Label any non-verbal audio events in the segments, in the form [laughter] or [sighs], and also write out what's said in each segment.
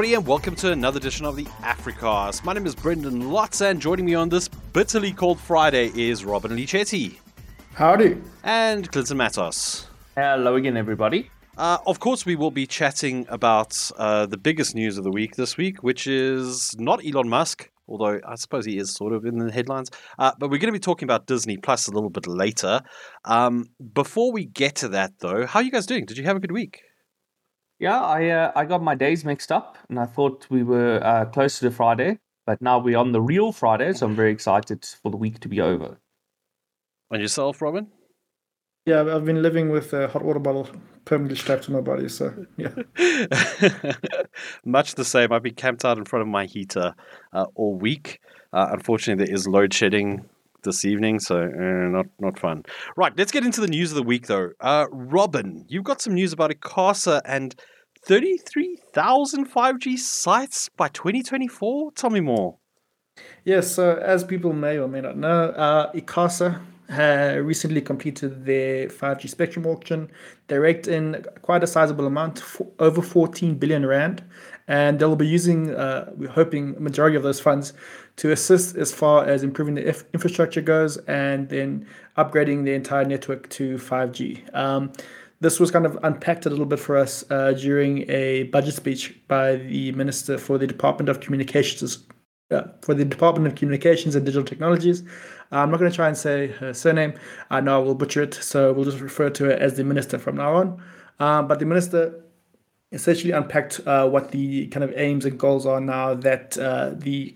Hello, everybody, and welcome to another edition of the Africast. My name is Brendan Lotz, and joining me on this bitterly cold Friday is Robin-Leigh Chetty Howdy. and Clinton Matos. Hello again, everybody. Uh, of course, we will be chatting about uh, the biggest news of the week this week, which is not Elon Musk, although I suppose he is sort of in the headlines. Uh, but we're going to be talking about Disney Plus a little bit later. Um, before we get to that, though, how are you guys doing? Did you have a good week? Yeah, I uh, I got my days mixed up, and I thought we were uh, closer to Friday, but now we're on the real Friday, so I'm very excited for the week to be over. And yourself, Robin? Yeah, I've been living with a hot water bottle permanently strapped to my body, so yeah. [laughs] Much the same. I've been camped out in front of my heater uh, all week. Uh, unfortunately, there is load shedding this evening, so uh, not not fun. Right, let's get into the news of the week, though. Uh, Robin, you've got some news about ICASA and 33,000 5G sites by 2024. Tell me more. Yes, so as people may or may not know, uh, ICASA ha- recently completed their 5G spectrum auction. They raked in quite a sizable amount, for over 14 billion rand, and they'll be using, uh, we're hoping, majority of those funds to assist as far as improving the infrastructure goes and then upgrading the entire network to 5G. Um, this was kind of unpacked a little bit for us uh, during a budget speech by the Minister for the Department of Communications uh, for the Department of Communications and Digital Technologies. I'm not going to try and say her surname. I know I will butcher it, so we'll just refer to her as the minister from now on. Um, but the minister essentially unpacked uh, what the kind of aims and goals are now that uh, the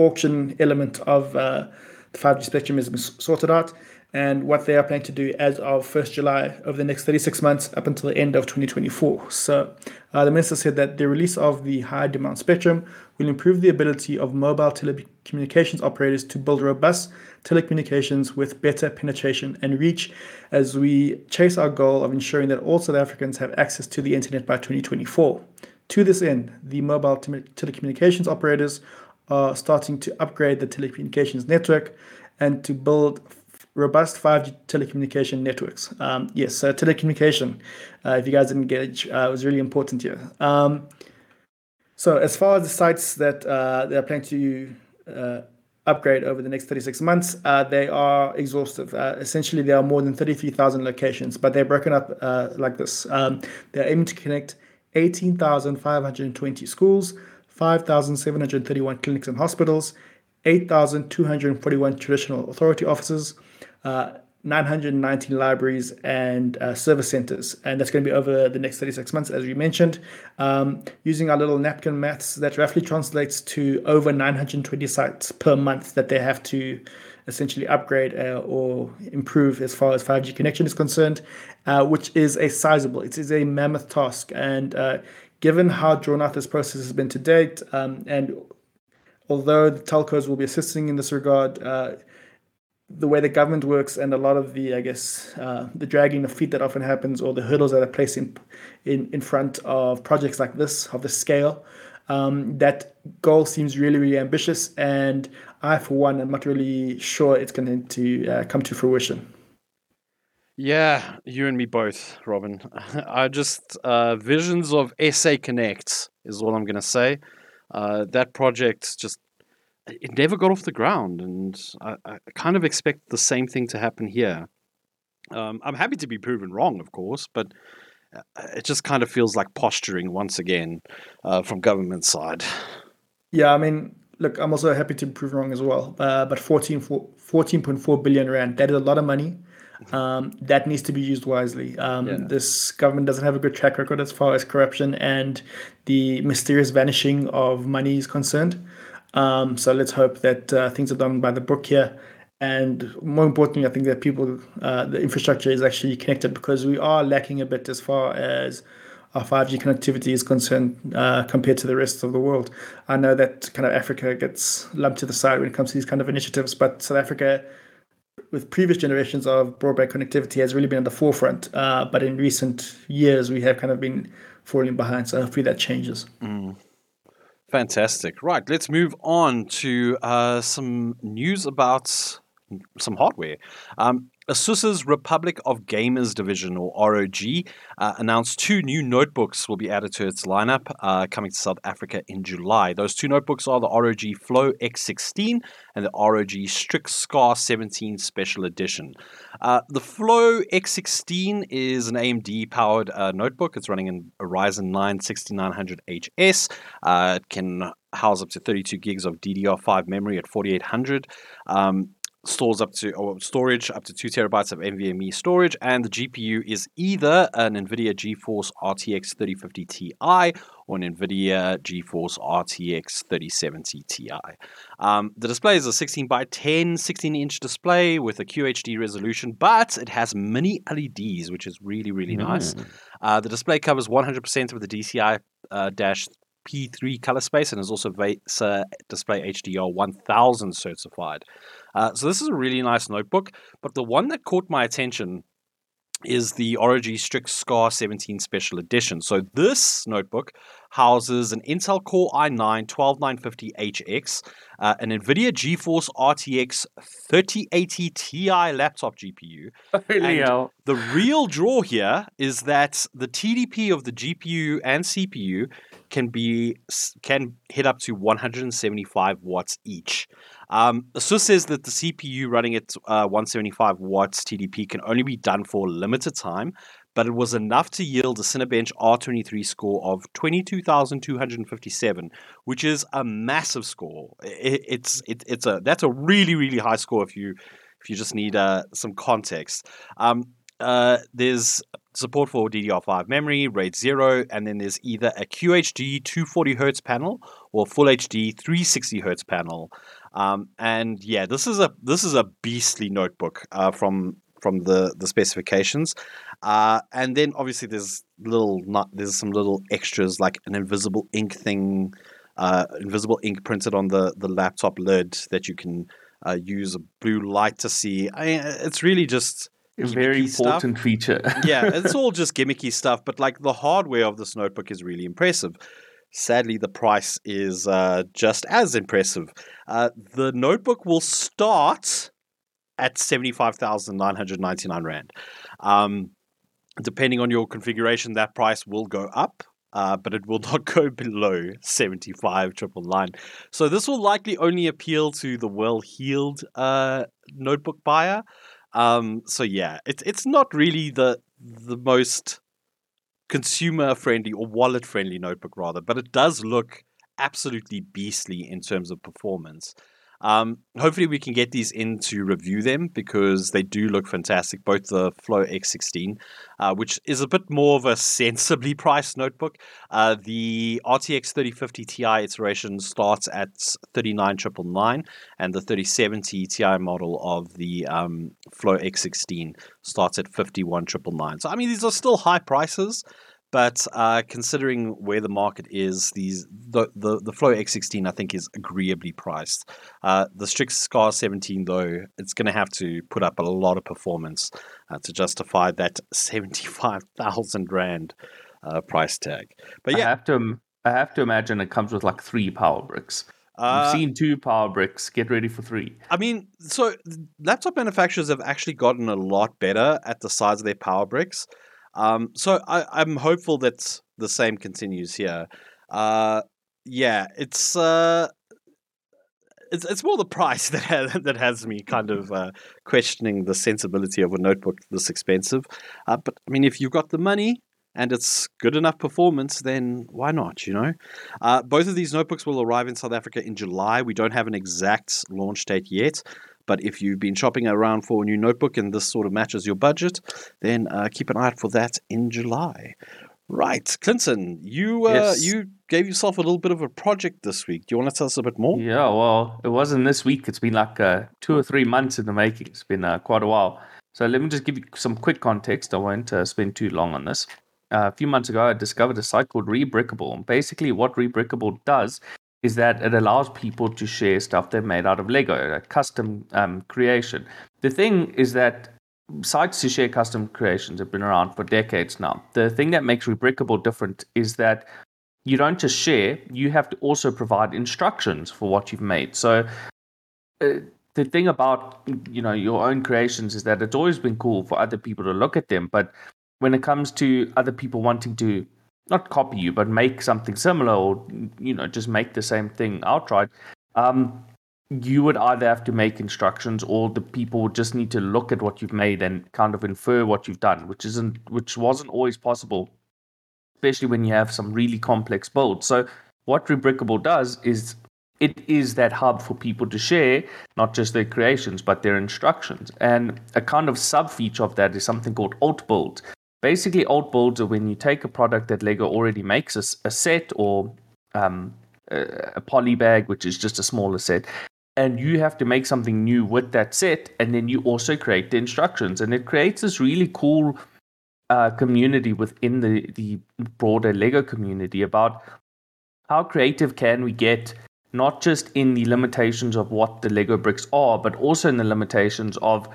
auction element of uh, the 5G spectrum has been sorted out and what they are planning to do as of 1st July over the next 36 months up until the end of 2024. So uh, the minister said that the release of the high demand spectrum will improve the ability of mobile telecommunications operators to build robust telecommunications with better penetration and reach as we chase our goal of ensuring that all South Africans have access to the internet by 2024. To this end, the mobile tele- telecommunications operators are starting to upgrade the telecommunications network and to build robust 5G telecommunication networks. Um, yes, so telecommunication, uh, if you guys didn't get it, uh, was really important here. Um, so as far as the sites that uh, they are planning to uh, upgrade over the next 36 months, uh, they are exhaustive. Uh, essentially, there are more than 33,000 locations, but they're broken up uh, like this. Um, they're aiming to connect 18,520 schools, 5,731 clinics and hospitals, 8,241 traditional authority offices, uh, 919 libraries and uh, service centers. And that's going to be over the next 36 months, as we mentioned. Um, using our little napkin maths, that roughly translates to over 920 sites per month that they have to essentially upgrade uh, or improve as far as 5G connection is concerned, uh, which is a sizable, it is a mammoth task. And uh, given how drawn out this process has been to date, um, and although the telcos will be assisting in this regard, uh, the way the government works and a lot of the, I guess, uh, the dragging of feet that often happens or the hurdles that are placed in, in, in front of projects like this, of this scale, um, that goal seems really, really ambitious. And I, for one, am not really sure it's going to uh, come to fruition. Yeah, you and me both, Robin. [laughs] I just uh, visions of SA Connect is all I'm going to say. Uh, that project just it never got off the ground, and I, I kind of expect the same thing to happen here. Um, I'm happy to be proven wrong, of course, but uh, it just kind of feels like posturing once again uh, from government side. Yeah, I mean, look, I'm also happy to prove wrong as well. Uh, but 14, 14.4 billion rand, that is a lot of money. Um, that needs to be used wisely. Um, Yeah. This government doesn't have a good track record as far as corruption and the mysterious vanishing of money is concerned. Um, so let's hope that uh, things are done by the book here. And more importantly, I think that people, uh, the infrastructure is actually connected because we are lacking a bit as far as our 5G connectivity is concerned uh, compared to the rest of the world. I know that kind of Africa gets lumped to the side when it comes to these kind of initiatives, but South Africa, with previous generations of broadband connectivity, has really been at the forefront. Uh, but in recent years, we have kind of been falling behind. So hopefully that changes. Fantastic. Right, let's move on to uh, some news about some hardware. Um, ASUS's Republic of Gamers division, or ROG, uh, announced two new notebooks will be added to its lineup uh, coming to South Africa in July. Those two notebooks are the ROG Flow X16 and the ROG Strix SCAR 17 Special Edition. Uh, the Flow X16 is an AMD powered uh, notebook. It's running in a Ryzen 9 6900HS. Uh, it can house up to 32 gigs of DDR5 memory at 4800. Um, stores up to or storage up to two terabytes of NVMe storage, and the GPU is either an NVIDIA GeForce RTX 3050 Ti or an NVIDIA GeForce RTX 3070 Ti. Um, the display is a 16 by 10, 16 inch display with a QHD resolution, but it has mini LEDs, which is really really mm. nice. Uh, the display covers 100% of the DCI uh, dash P3 color space and is also VESA Display HDR 1000 certified. Uh, so this is a really nice notebook, but the one that caught my attention is the ROG Strix SCAR 17 Special Edition. So this notebook houses an Intel Core i9 12950HX, uh, an NVIDIA GeForce RTX 3080 Ti laptop GPU. [laughs] hell. The real draw here is that the TDP of the GPU and CPU can be can hit up to 175 watts each. Um, ASUS says that the CPU running at uh, 175 watts TDP can only be done for a limited time, but it was enough to yield a Cinebench R23 score of 22,257, which is a massive score. It, it's it, it's a that's a really really high score if you if you just need uh, some context. Um, uh, there's support for DDR5 memory, RAID 0, and then there's either a QHD 240 Hz panel or Full HD 360 Hz panel. Um, and yeah, this is a this is a beastly notebook uh, from from the the specifications. Uh, and then obviously there's little not there's some little extras like an invisible ink thing, uh, invisible ink printed on the the laptop lid that you can uh, use a blue light to see. I it's really just very important stuff. feature. [laughs] yeah, it's all just gimmicky stuff, but like the hardware of this notebook is really impressive. Sadly, the price is uh, just as impressive. Uh, the notebook will start at 75,999 Rand. Um, depending on your configuration, that price will go up. Uh, but it will [laughs] not go below 75 triple nine. So this will likely only appeal to the well-heeled uh, notebook buyer. Um, so yeah, it's it's not really the the most consumer friendly or wallet friendly notebook rather, but it does look absolutely beastly in terms of performance. Um, hopefully, we can get these in to review them because they do look fantastic. Both the Flow X16, uh, which is a bit more of a sensibly priced notebook. Uh, the RTX 3050 Ti iteration starts at 39999, and the 3070 Ti model of the um, Flow X16 starts at 51999. So, I mean, these are still high prices. But uh, considering where the market is, these the, the, the Flow X16 I think is agreeably priced. Uh, the Strix SCAR 17 though, it's going to have to put up a lot of performance uh, to justify that [laughs] 75,000 rand uh, price tag. But yeah, I have to I have to imagine it comes with like three power bricks. Uh, You've seen two power bricks. Get ready for three. I mean, so laptop manufacturers have actually gotten a lot better at the size of their power bricks. Um, so I, am hopeful that the same continues here. Uh, yeah, it's uh, it's it's more the price [laughs] that has, that has me kind of uh, questioning the sensibility of a notebook this expensive. Uh, but I mean, if you've got the money and it's good enough performance, then why not? You know, uh, both of these notebooks will arrive in South Africa in July. We don't have an exact launch date yet. But if you've been shopping around for a new notebook and this sort of matches your budget, then uh, keep an eye out for that in July. Right, Clinton, you uh, yes. you gave yourself a little bit of a project this week. Do you want to tell us a bit more? Yeah, well, it wasn't this week. It's been like uh, two or three months in the making. It's been uh, quite a while. So let me just give you some quick context. I won't uh, spend too long on this. Uh, a few months ago, I discovered a site called Rebrickable. And basically, what Rebrickable does is that it allows people to share stuff they've made out of Lego, a custom um, creation. The thing is that sites to share custom creations have been around for decades now. The thing that makes Rebrickable different is that you don't just share, you have to also provide instructions for what you've made. So uh, the the thing about you know your own creations is that it's always been cool for other people to look at them, but when it comes to other people wanting to not copy you, but make something similar or you know just make the same thing outright, um, you would either have to make instructions or the people would just need to look at what you've made and kind of infer what you've done, which isn't which wasn't always possible, especially when you have some really complex builds. So what Rebrickable does is it is that hub for people to share not just their creations but their instructions. And a kind of sub feature of that is something called alt build. Basically, alt builds are when you take a product that Lego already makes, a, a set or um, a poly bag, which is just a smaller set, and you have to make something new with that set, and then you also create the instructions, and it creates this really cool uh, community within the the broader Lego community about how creative can we get not just in the limitations of what the Lego bricks are, but also in the limitations of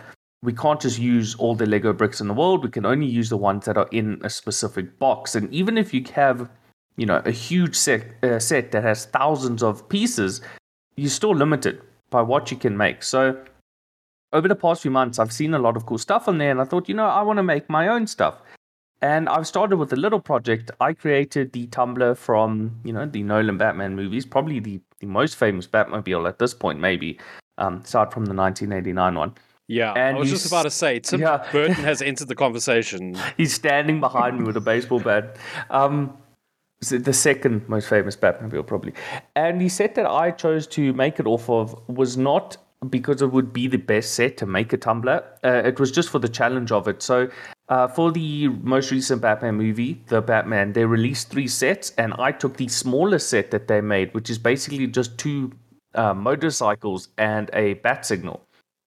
we can't just use all the Lego bricks in the world. We can only use the ones that are in a specific box. And even if you have, you know, a huge set, uh, set that has thousands of pieces, you're still limited by what you can make. So over the past few months, I've seen a lot of cool stuff on there, and I thought, you know, I want to make my own stuff. And I've started with a little project. I created the tumbler from, you know, the Nolan Batman movies, probably the, the most famous Batmobile at this point, maybe, um, aside from the 1989 one. Yeah, And I was just about to say, Tim Yeah. Burton has [laughs] entered the conversation. He's standing behind me with a baseball bat. Um, the second most famous Batmobile, probably. And the set that I chose to make it off of was not because it would be the best set to make a tumbler. Uh, it was just for the challenge of it. So, uh, for the most recent Batman movie, The Batman, they released three sets, and I took the smallest set that they made, which is basically just two uh, motorcycles and a bat signal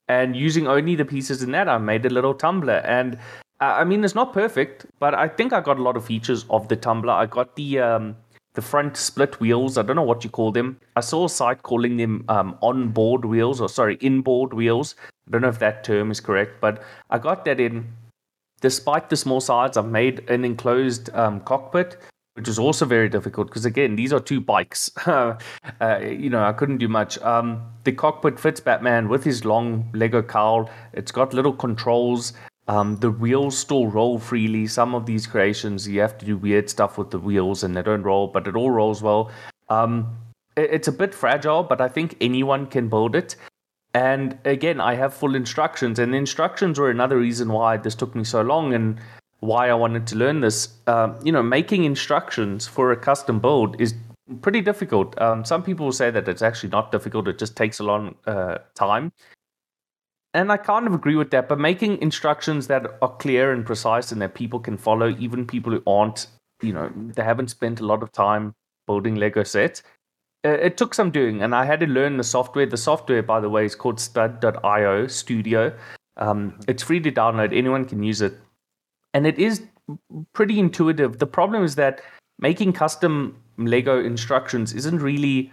and using only the pieces in that, I made a little tumbler. And uh, I mean, it's not perfect, but I think I got a lot of features of the tumbler. I got the um, the front split wheels. I don't know what you call them. I saw a site calling them um, on-board wheels, or sorry, inboard wheels. I don't know if that term is correct, but I got that in. Despite the small size, I've made an enclosed um, cockpit, which is also very difficult because again, these are two bikes. [laughs] uh, you know, I couldn't do much. Um, the cockpit fits Batman with his long Lego cowl. It's got little controls. Um, the wheels still roll freely. Some of these creations, you have to do weird stuff with the wheels, and they don't roll, but it all rolls well. Um, it- it's a bit fragile, but I think anyone can build it. And again, I have full instructions, and the instructions were another reason why this took me so long and why I wanted to learn this. Um, you know, making instructions for a custom build is pretty difficult. Um, some people will say that it's actually not difficult; it just takes a long uh, time. And I kind of agree with that. But making instructions that are clear and precise and that people can follow, even people who aren't, you know, they haven't spent a lot of time building Lego sets, uh, it took some doing, and I had to learn the software. The software, by the way, is called Stud.io Studio. Um, it's free to download. Anyone can use it, and it is pretty intuitive. The problem is that making custom Lego instructions isn't really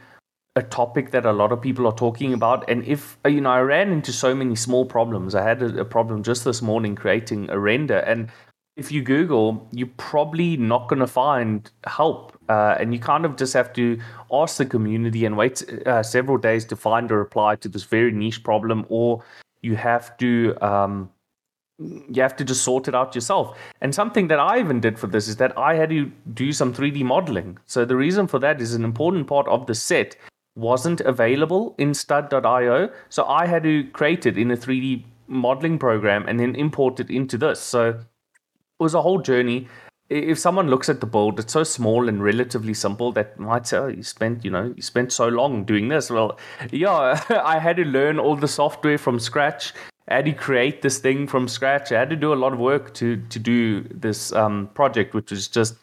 a topic that a lot of people are talking about. And if uh, you know, I ran into so many small problems. I had a, a problem just this morning creating a render, and if you Google, you're probably not going to find help. Uh, and you kind of just have to ask the community and wait uh, several days to find a reply to this very niche problem, or you have to um, you have to just sort it out yourself. And something that I even did for this is that I had to do some 3D modeling. So the reason for that is an important part of the set wasn't available in stud.io. So I had to create it in a 3D modeling program and then import it into this. So it was a whole journey. If someone looks at the build, it's so small and relatively simple that might say, oh, you spent, you know, you spent so long doing this. Well, yeah, [laughs] I had to learn all the software from scratch. I had to create this thing from scratch. I had to do a lot of work to to do this um, project, which was just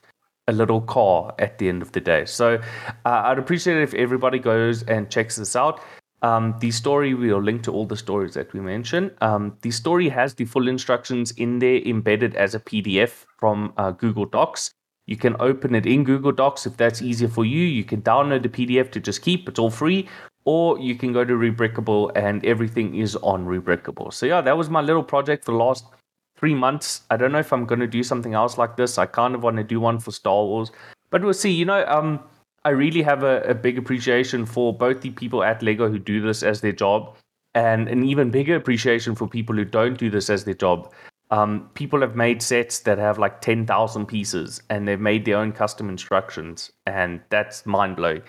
a little car at the end of the day. So uh, I'd appreciate it if everybody goes and checks this out. Um, the story, we'll link to all the stories that we mentioned. Um, the story has the full instructions in there embedded as a PDF from uh, Google Docs. You can open it in Google Docs if that's easier for you. You can download the PDF to just keep, it's all free. Or you can go to Rebrickable and everything is on Rebrickable. So, yeah, that was my little project for the last three months. I don't know if I'm going to do something else like this. I kind of want to do one for Star Wars, but we'll see. You know, um, I really have a, a big appreciation for both the people at Lego who do this as their job and an even bigger appreciation for people who don't do this as their job. Um, people have made sets that have like 10,000 pieces and they've made their own custom instructions, and that's mind blowing.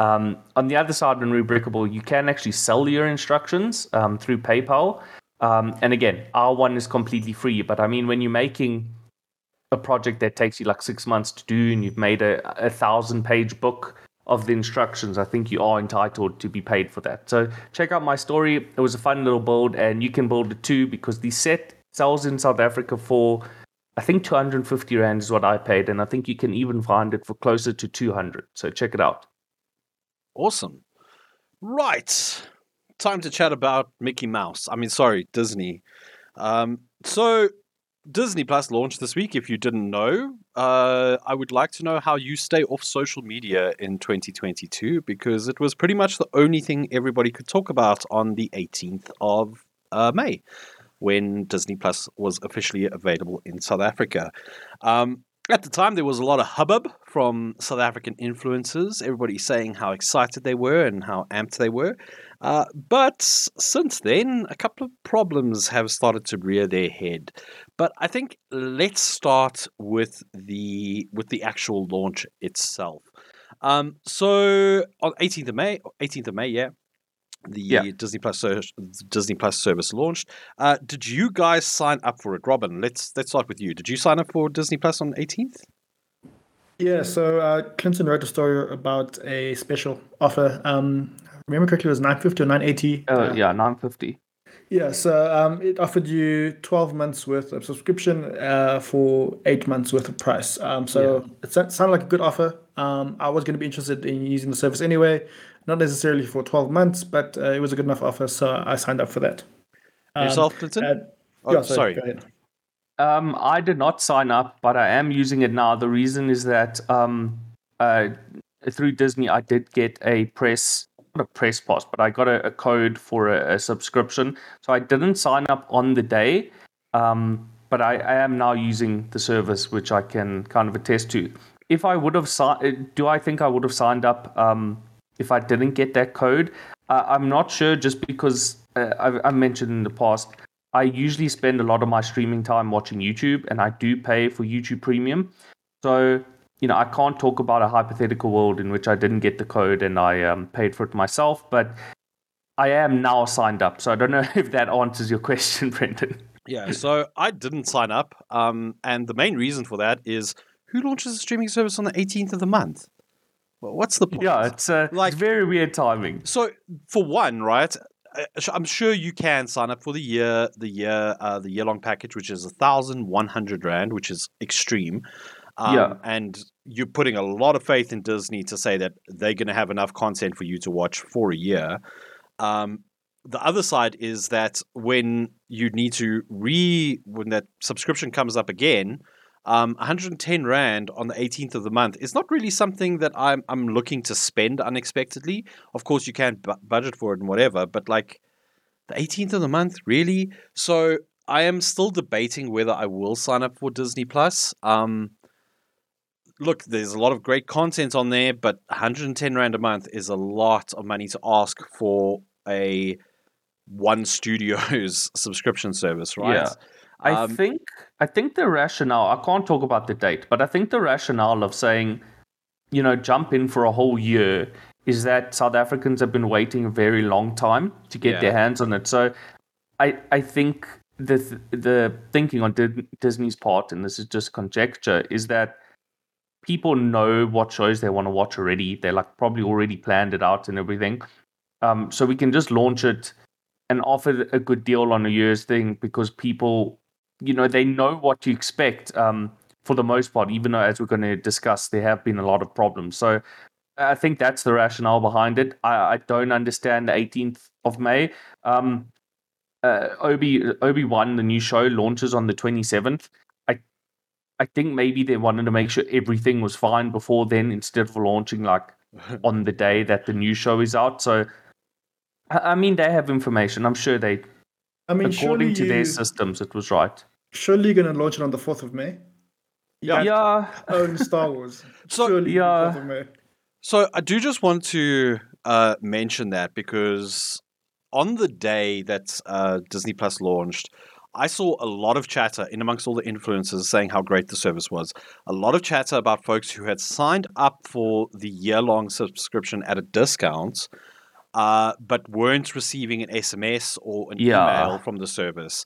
Um, on the other side, in Rebrickable, you can actually sell your instructions um, through PayPal. Um, and again, R1 is completely free. But I mean, when you're making a project that takes you like six months to do and you've made a, a thousand page book of the instructions, I think you are entitled to be paid for that. So check out my story. It was a fun little build, and you can build it too because the set sells in South Africa for I think 250 rand is what I paid, and I think you can even find it for closer to 200. So check it out. Awesome. Right. Time to chat about Mickey Mouse. I mean, sorry, Disney. Um, so Disney Plus launched this week. If you didn't know, uh, I would like to know how you stay off social media in 2022 because it was pretty much the only thing everybody could talk about on the 18th of uh, May when Disney Plus was officially available in South Africa. Um, at the time, there was a lot of hubbub from South African influencers, everybody saying how excited they were and how amped they were. Uh, but since then, a couple of problems have started to rear their head. But I think let's start with the with the actual launch itself. Um, so on 18th of May, 18th of May, yeah, the Yeah. Disney Plus ser- Disney Plus service launched. Uh, did you guys sign up for it, Robin? Let's let's start with you. Did you sign up for Disney Plus on 18th? Yeah, so uh, Clinton wrote a story about a special offer. Um, remember correctly, it was 950 or 980. Uh, Uh, yeah, 950. Yeah, so um, it offered you 12 months worth of subscription uh, for eight months worth of price. Um, so it sounded like a good offer. Um, I was going to be interested in using the service anyway, not necessarily for 12 months, but uh, it was a good enough offer, so I signed up for that. Um, Yourself, Clinton? uh, Oh, yeah, sorry. Go ahead. Um, I did not sign up, but I am using it now. The reason is that um, uh, through Disney, I did get a press, not a press pass, but I got a, a code for a, a subscription. So I didn't sign up on the day, um, but I, I am now using the service, which I can kind of attest to. If I would have signed, do I think I would have signed up um, if I didn't get that code? Uh, I'm not sure, just because uh, I've, I mentioned in the past. I usually spend a lot of my streaming time watching YouTube, and I do pay for YouTube Premium. So, you know, I can't talk about a hypothetical world in which I didn't get the code and I um, paid for it myself, but I am now signed up. So I don't know [laughs] if that answers your question, [laughs] Brendan. Yeah, so I didn't sign up, um, and the main reason for that is who launches a streaming service on the 18th of the month? Well, what's the point? Yeah, it's, uh, Like- it's very weird timing. So for one, right? uh, I'm sure you can sign up for the year, the year, uh, the year long package, which is a thousand one hundred rand, which is extreme. Um, Yeah. and you're putting a lot of faith in Disney to say that they're going to have enough content for you to watch for a year. Um, the other side is that when you need to re when that subscription comes up again, um, 110 rand on the 18th of the month is not really something that I'm I'm looking to spend unexpectedly. Of course, you can bu- budget for it and whatever, but like the 18th of the month, really. So I am still debating whether I will sign up for Disney Plus. Um, look, there's a lot of great content on there, but 110 rand a month is a lot of money to ask for a one studio's [laughs] subscription service, right? Yeah. I Um, think I think the rationale I can't talk about the date, but I think the rationale of saying, you know, jump in for a whole year is that South Africans have been waiting a very long time to get their hands on it. So I I think the th- the thinking on Di- Disney's part, and this is just conjecture, is that people know what shows they want to watch already. They're like probably already planned it out and everything. Um, so we can just launch it and offer a good deal on a year's thing because people, you know, they know what to expect um, for the most part, even though, as we're going to discuss, there have been a lot of problems. So I think that's the rationale behind it. I, I don't understand the 18th of May. Um, uh, Obi Obi Wan, the new show, launches on the 27th. I I think maybe they wanted to make sure everything was fine before then, instead of launching like [laughs] on the day that the new show is out. So I I mean, they have information. I'm sure they, I mean, according to you, their systems, it was right. Surely you're going to launch it on the 4th of May. You can't Yeah, own Star Wars. [laughs] So- surely Yeah. the 4th of May. So I do just want to uh, mention that because on the day that uh, Disney Plus launched, I saw a lot of chatter in amongst all the influencers saying how great the service was. A lot of chatter about folks who had signed up for the year long subscription at a discount, uh, but weren't receiving an SMS or an Yeah. email from the service.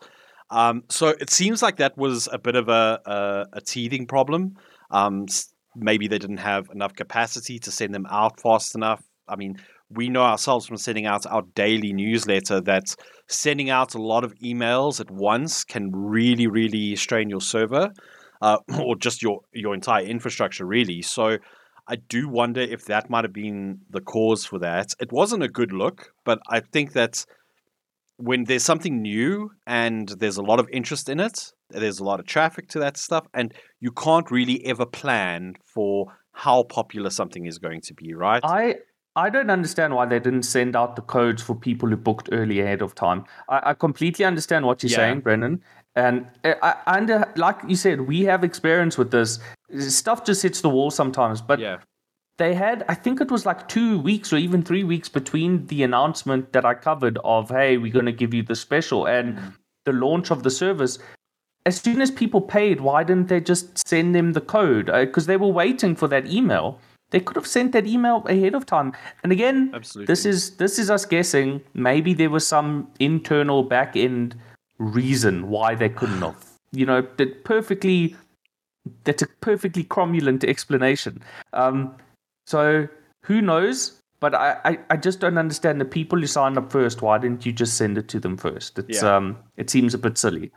Um, so it seems like that was a bit of a, a, a teething problem. Um, maybe they didn't have enough capacity to send them out fast enough. I mean, we know ourselves from sending out our daily newsletter that sending out a lot of emails at once can really, really strain your server uh, [clears throat] or just your your entire infrastructure, really. So I do wonder if that might have been the cause for that. It wasn't a good look, but I think that when there's something new and there's a lot of interest in it, there's a lot of traffic to that stuff, and you can't really ever plan for how popular something is going to be, right? I I don't understand why they didn't send out the codes for people who booked early ahead of time. I, I completely understand what you're Yeah. saying, Brendan. And I, I under like you said, we have experience with this. Stuff just hits the wall sometimes. But yeah. They had, I think it was like two weeks or even three weeks between the announcement that I covered of, hey, we're going to give you the special and the launch of the service. As soon as people paid, why didn't they just send them the code? Because they were waiting for that email. They could have sent that email ahead of time. And again, Absolutely. this is this is us guessing. Maybe there was some internal back end reason why they couldn't have. [sighs] You know, that perfectly that's a perfectly cromulent explanation. Um, so who knows? But I, I, I just don't understand the people who signed up first. Why didn't you just send it to them first? It's Yeah. um it seems a bit silly.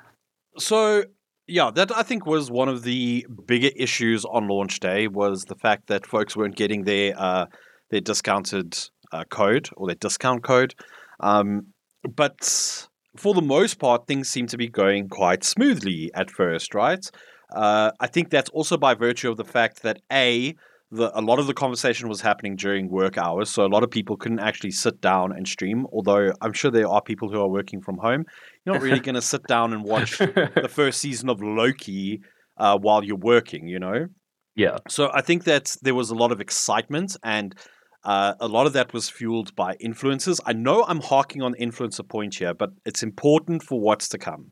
So yeah, that I think was one of the bigger issues on launch day was the fact that folks weren't getting their uh, their discounted uh, code or their discount code. Um, but for the most part, things seem to be going quite smoothly at first, right? Uh, I think that's also by virtue of the fact that a the, a lot of the conversation was happening during work hours, so a lot of people couldn't actually sit down and stream. Although I'm sure there are people who are working from home. You're not really [laughs] going to sit down and watch the first season of Loki uh, while you're working, you know? Yeah. So I think that there was a lot of excitement and uh, a lot of that was fueled by influencers. I know I'm harking on influencer point here, but it's important for what's to come.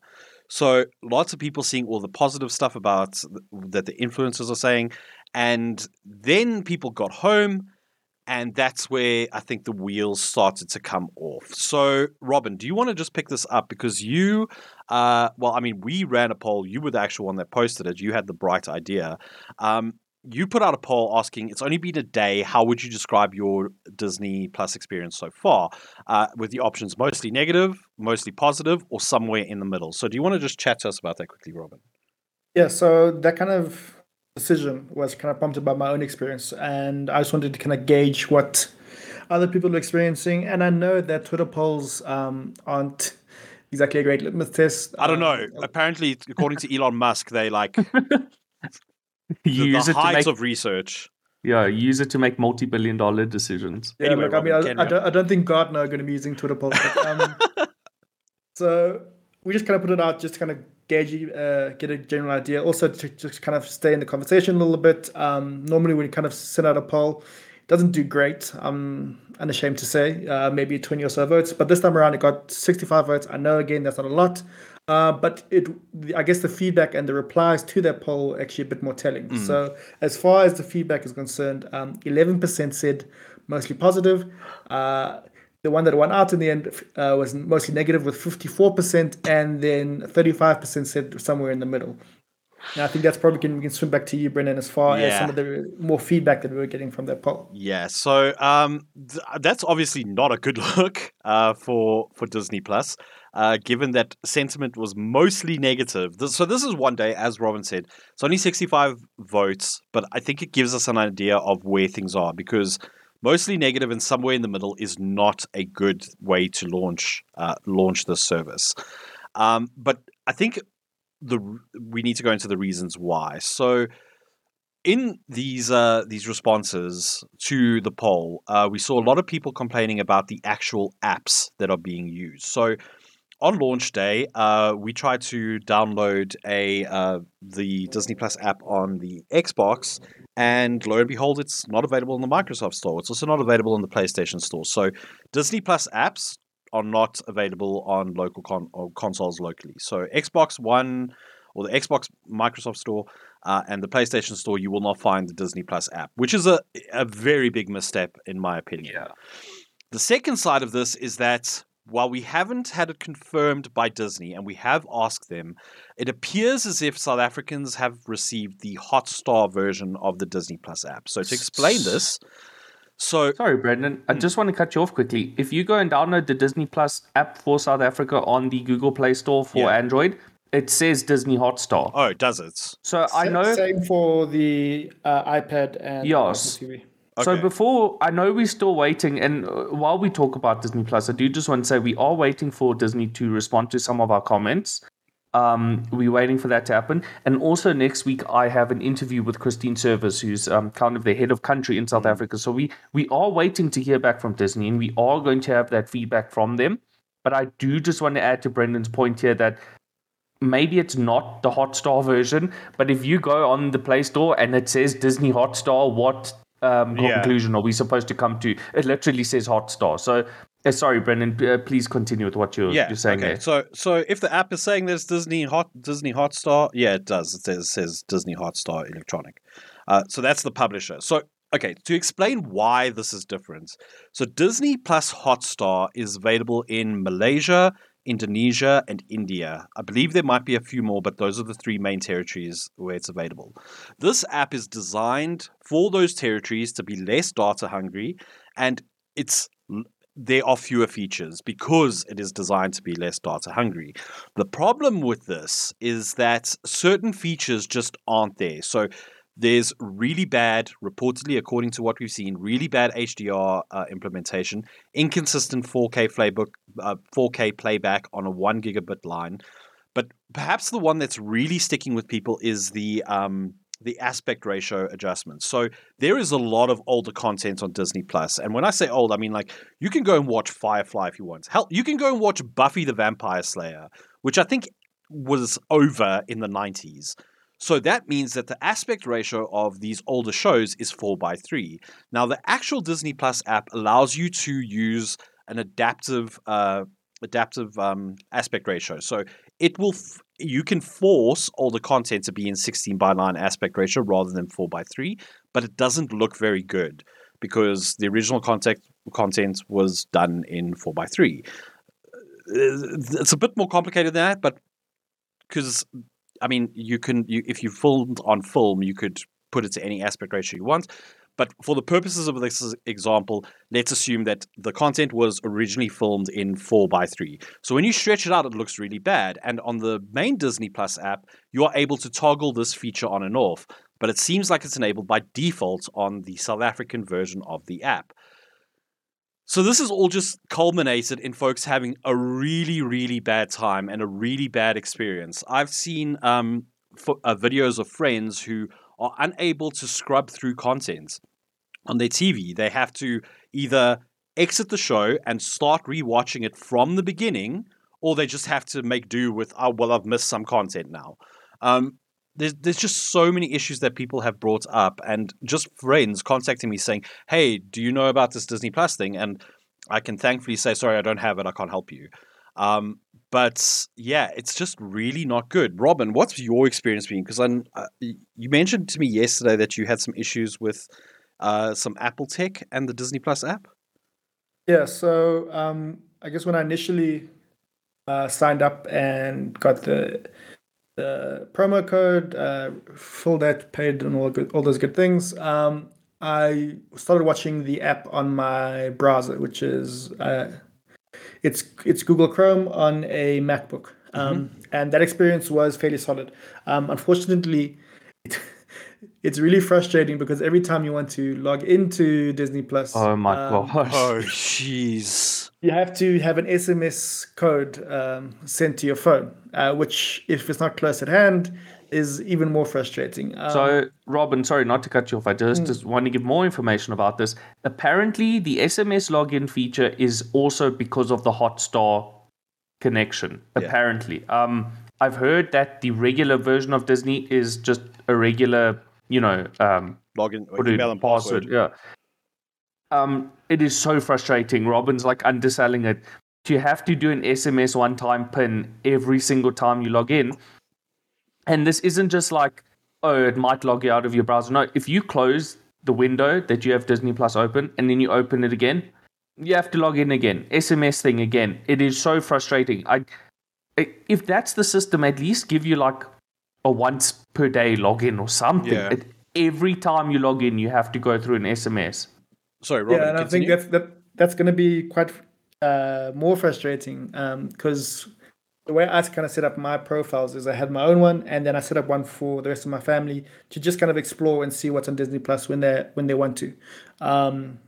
So lots of people seeing all the positive stuff about th- that the influencers are saying, and then people got home, and that's where I think the wheels started to come off. So Robin, do you want to just pick this up because you, uh, well, I mean, we ran a poll. You were the actual one that posted it. You had the bright idea. Um, you put out a poll asking, it's only been a day. How would you describe your Disney Plus experience so far? Uh, with the options mostly negative, mostly positive, or somewhere in the middle. So, do you want to just chat to us about that quickly, Robin? Yeah, so that kind of decision was kind of prompted by my own experience, and I just wanted to kind of gauge what other people are experiencing. And I know that Twitter polls um, aren't exactly a great litmus test. I don't know. Um, Apparently, according to Elon Musk, they like [laughs] the, You the use it to make of research. yeah, use it to make multi-billion dollar decisions. Yeah, Anyway, look, I mean, I, I, don't, I don't think Gartner are going to be using Twitter polls. But, um, [laughs] so we just kind of put it out just to kind of gauge, uh, get a general idea. Also to just kind of stay in the conversation a little bit. Um, normally when you kind of send out a poll, it doesn't do great. I'm unashamed to say, uh, maybe 20 or so votes. But this time around, it got 65 votes. I know, again, that's not a lot. Uh, but it, I guess the feedback and the replies to that poll are actually a bit more telling. So, as far as the feedback is concerned, um, 11% said mostly positive. Uh, the one that won out in the end uh, was mostly negative with 54%, and then 35% said somewhere in the middle. And I think that's probably can, we can swim back to you, Brendan, as far as some of the more feedback that we were getting from that poll. Yeah, so um, th- that's obviously not a good [laughs] look uh, for for Disney Plus, uh, given that sentiment was mostly negative. This, so this is one day, as Robin said, it's only sixty five votes, but I think it gives us an idea of where things are because mostly negative and somewhere in the middle is not a good way to launch uh, launch this service. Um, but I think the we need to go into the reasons why. So in these uh, these responses to the poll, uh, we saw a lot of people complaining about the actual apps that are being used. So on launch day, uh, we tried to download a uh, the Disney Plus app on the Xbox, and lo and behold, it's not available in the Microsoft Store. It's also not available in the PlayStation Store. So Disney Plus apps are not available on local con- consoles locally. So Xbox One or the Xbox Microsoft Store uh, and the PlayStation Store, you will not find the Disney Plus app, which is a a very big misstep in my opinion. Yeah. The second side of this is that while we haven't had it confirmed by Disney and we have asked them, it appears as if South Africans have received the Hotstar version of the Disney Plus app. So to explain this, so Sorry, Brendan. I just want to cut you off quickly. If you go and download the Disney Plus app for South Africa on the Google Play Store for Yeah. Android, it says Disney Hotstar. oh, does it? So I Sa- know. Same for the uh, iPad and Yes. Apple TV. So before, I know we're still waiting, and uh, while we talk about Disney Plus, I do just want to say we are waiting for Disney to respond to some of our comments. Um, we're waiting for that to happen, and also next week I have an interview with Christine Service, who's um, kind of the head of country in South Mm. Africa. So we we are waiting to hear back from Disney, and we are going to have that feedback from them. But I do just want to add to Brendan's point here that maybe it's not the Hotstar version, but if you go on the Play Store and it says Disney Hotstar, what um, Yeah. conclusion are we supposed to come to? It literally says Hotstar. So, uh, sorry, Brendan, uh, please continue with what you're, Yeah, you're saying okay. there. So, so if the app is saying there's Disney Hot Disney Hotstar, yeah, it does. It says, says Disney Hotstar Electronic. Uh, so that's the publisher. So, okay, to explain why this is different. So, Disney Plus Hotstar is available in Malaysia, Indonesia, and India. I believe there might be a few more, but those are the three main territories where it's available. This app is designed for those territories to be less data hungry, and it's there are fewer features because it is designed to be less data hungry. The problem with this is that certain features just aren't there. So there's really bad, reportedly, according to what we've seen, really bad HDR uh, implementation, inconsistent 4K playbook, uh, 4K playback on a one gigabit line. But perhaps the one that's really sticking with people is the um, the aspect ratio adjustment. So there is a lot of older content on Disney Plus, and when I say old, I mean like you can go and watch Firefly if you want. Hell, you can go and watch Buffy the Vampire Slayer, which I think was over in the nineties. So that means that the aspect ratio of these older shows is 4 by 3. Now, the actual Disney Plus app allows you to use an adaptive uh, adaptive um, aspect ratio. So it will f- you can force all the content to be in 16 by 9 aspect ratio rather than 4 by 3, but it doesn't look very good because the original content content was done in 4 by 3. It's a bit more complicated than that, but because I mean, you can you if you filmed on film, you could put it to any aspect ratio you want. But for the purposes of this example, let's assume that the content was originally filmed in 4 by 3 So when you stretch it out, it looks really bad. And on the main Disney Plus app, you are able to toggle this feature on and off. But it seems like it's enabled by default on the South African version of the app. So this is all just culminated in folks having a really, really bad time and a really bad experience. I've seen um, uh, videos of friends who are unable to scrub through content on their TV. They have to either exit the show and start rewatching it from the beginning, or they just have to make do with, oh, well, I've missed some content now. Um, there's, there's just so many issues that people have brought up, and just friends contacting me saying, hey, do you know about this Disney Plus thing? And I can thankfully say, sorry, I don't have it. I can't help you. Um, but yeah, it's just really not good. Robin, what's your experience been? Because uh, you mentioned to me yesterday that you had some issues with uh, some Apple tech and the Disney Plus app. Yeah, so um, I guess when I initially uh, signed up and got the the promo code, uh, filled that, paid, and all good, all those good things, um, I started watching the app on my browser, which is uh, it's it's Google Chrome on a MacBook, um, mm-hmm. and that experience was fairly solid. Um, unfortunately, it, [laughs] it's really frustrating because every time you want to log into Disney Plus, oh my um, gosh, oh jeez, you have to have an SMS code um, sent to your phone, uh, which, if it's not close at hand, is even more frustrating. Um, so, Robin, sorry not to cut you off. I just, Mm. just want to give more information about this. Apparently, the SMS login feature is also because of the Hotstar connection. Yeah. Apparently, um, I've heard that the regular version of Disney is just a regular, you know, um, login, put it- email, and password. Yeah. Um, it is so frustrating. Robin's like underselling it. you have to do an SMS one time pin every single time you log in. And this isn't just like, oh, it might log you out of your browser. No, if you close the window that you have Disney Plus open and then you open it again, you have to log in again. SMS thing again. It is so frustrating. I if that's the system, at least give you like a once per day login or something. Yeah. It, every time you log in, you have to go through an SMS. Sorry, Robin. yeah, and I think continue. that's that, that's going to be quite uh, more frustrating because the way I kind of set up my profiles is I had my own one, and then I set up one for the rest of my family to just kind of explore and see what's on Disney Plus when they when they want to. Um,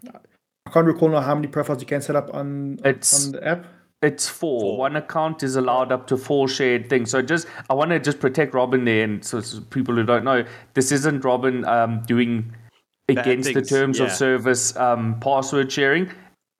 I can't recall now how many profiles you can set up on It's- on the app. It's four. Four. One account is allowed up to four shared things. So just I want to just protect Robin there, and so, so people who don't know, this isn't Robin um, doing against the things, terms of service um, password sharing.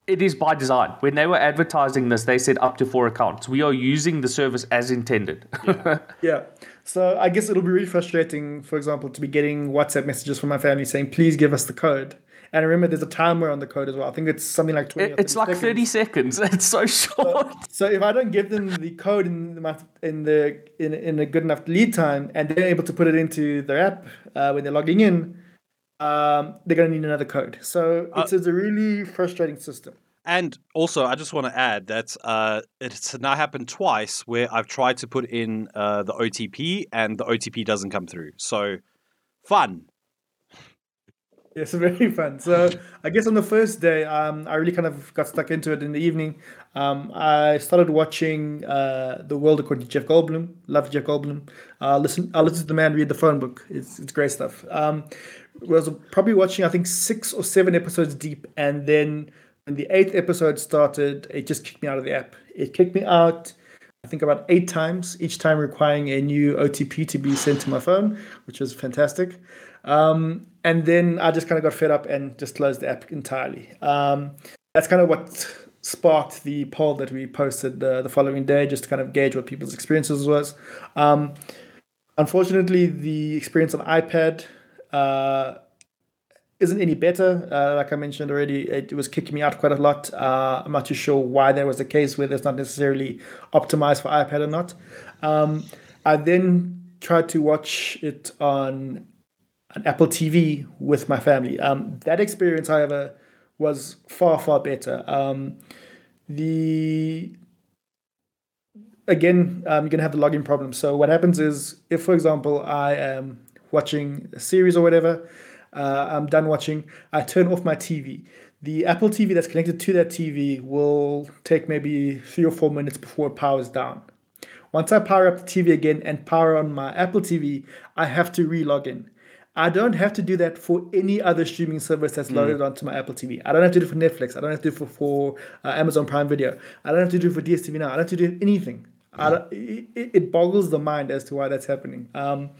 It is by design. When they were advertising this, they said up to four accounts. We are using the service as intended. [laughs] Yeah. So I guess it'll be really frustrating, for example, to be getting WhatsApp messages from my family saying, "Please give us the code." And remember, there's a timer on the code as well. I think it's something like twenty. It's like 30 thirty seconds. seconds. [laughs] It's so short. So if I don't give them the code in the in the in, in a good enough lead time, and they're able to put it into their app uh, when they're logging in, um, they're gonna need another code. So it's, it's a really frustrating system. And also, I just want to add that uh, it's now happened twice where I've tried to put in uh, the OTP and the OTP doesn't come through. So, fun. [laughs] It's very fun. So I guess on the first day, um, I really kind of got stuck into it in the evening. Um, I started watching uh, The World According to Jeff Goldblum. Love Jeff Goldblum. Uh, listen, I listen to the man read the phone book. It's it's great stuff. Um, was probably watching I think six or seven episodes deep, and then when the eighth episode started, it just kicked me out of the app. It kicked me out. I think about eight times, each time requiring a new OTP to be sent to my phone, which was fantastic. Um, and then I just kind of got fed up and just closed the app entirely. Um, that's kind of what sparked the poll that we posted uh, the following day, just to kind of gauge what people's experiences was. Um, unfortunately, the experience on iPad uh, isn't any better. Uh, like I mentioned already, it was kicking me out quite a lot. Uh, I'm not too sure why that was the case, whether it's not necessarily optimized for iPad or not. Um, I then tried to watch it on an Apple TV with my family. Um, that experience, however, was far far better. Um, the again, um, you're gonna have the login problem. So what happens is, if for example I am watching a series or whatever, uh, I'm done watching, I turn off my TV. The Apple TV that's connected to that TV will take maybe three or four minutes before it powers down. Once I power up the TV again and power on my Apple TV, I have to re-log in. I don't have to do that for any other streaming service that's loaded onto my Apple TV. I don't have to do it for Netflix. I don't have to do it for, for uh, Amazon Prime Video. I don't have to do it for DSTV now. I don't have to do anything. It, it it boggles the mind as to why that's happening. Um,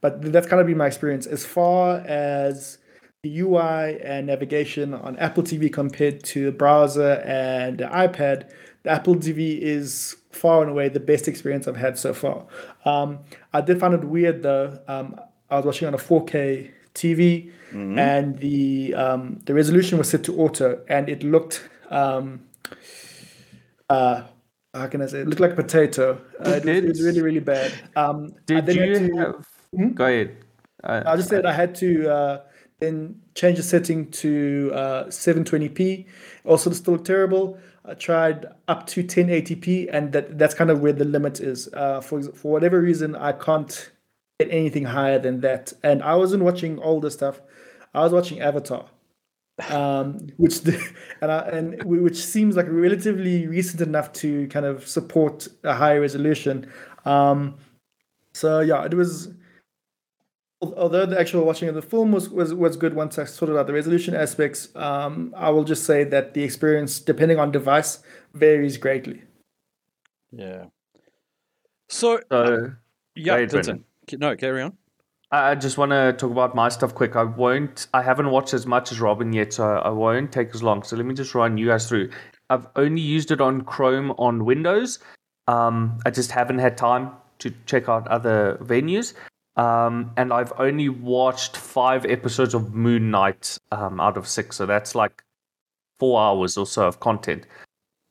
but that's kind of been my experience as far as the UI and navigation on Apple TV compared to the browser and the iPad. The Apple TV is far and away the best experience I've had so far. Um, I did find it weird though. Um, I was watching on a 4K TV, and the um, the resolution was set to auto, and it looked um, uh, how can I say? It looked like a potato. Uh, it, was, it was really really bad. Um, Did you to- have? Go ahead. Uh, I just said I had to uh, then change the setting to uh, 720p. Also, it's still looked terrible. I tried up to 1080p, and that that's kind of where the limit is. Uh, for for whatever reason, I can't get anything higher than that. And I wasn't watching older stuff. I was watching Avatar, um, [laughs] which the, and I, and which seems like relatively recent enough to kind of support a higher resolution. Um, so yeah, it was although the actual watching of the film was, was, was good once I sorted out the resolution aspects, um, I will just say that the experience, depending on device, varies greatly. Yeah. So, so yeah, ahead, Vincent. No, carry on. I I just want to talk about my stuff quick. I won't. I haven't watched as much as Robin yet, so I won't take as long. So let me just run you guys through. I've only used it on Chrome on Windows. Um, I just haven't had time to check out other venues. Um, and I've only watched five episodes of Moon Knight um, out of six, so that's like four hours or so of content.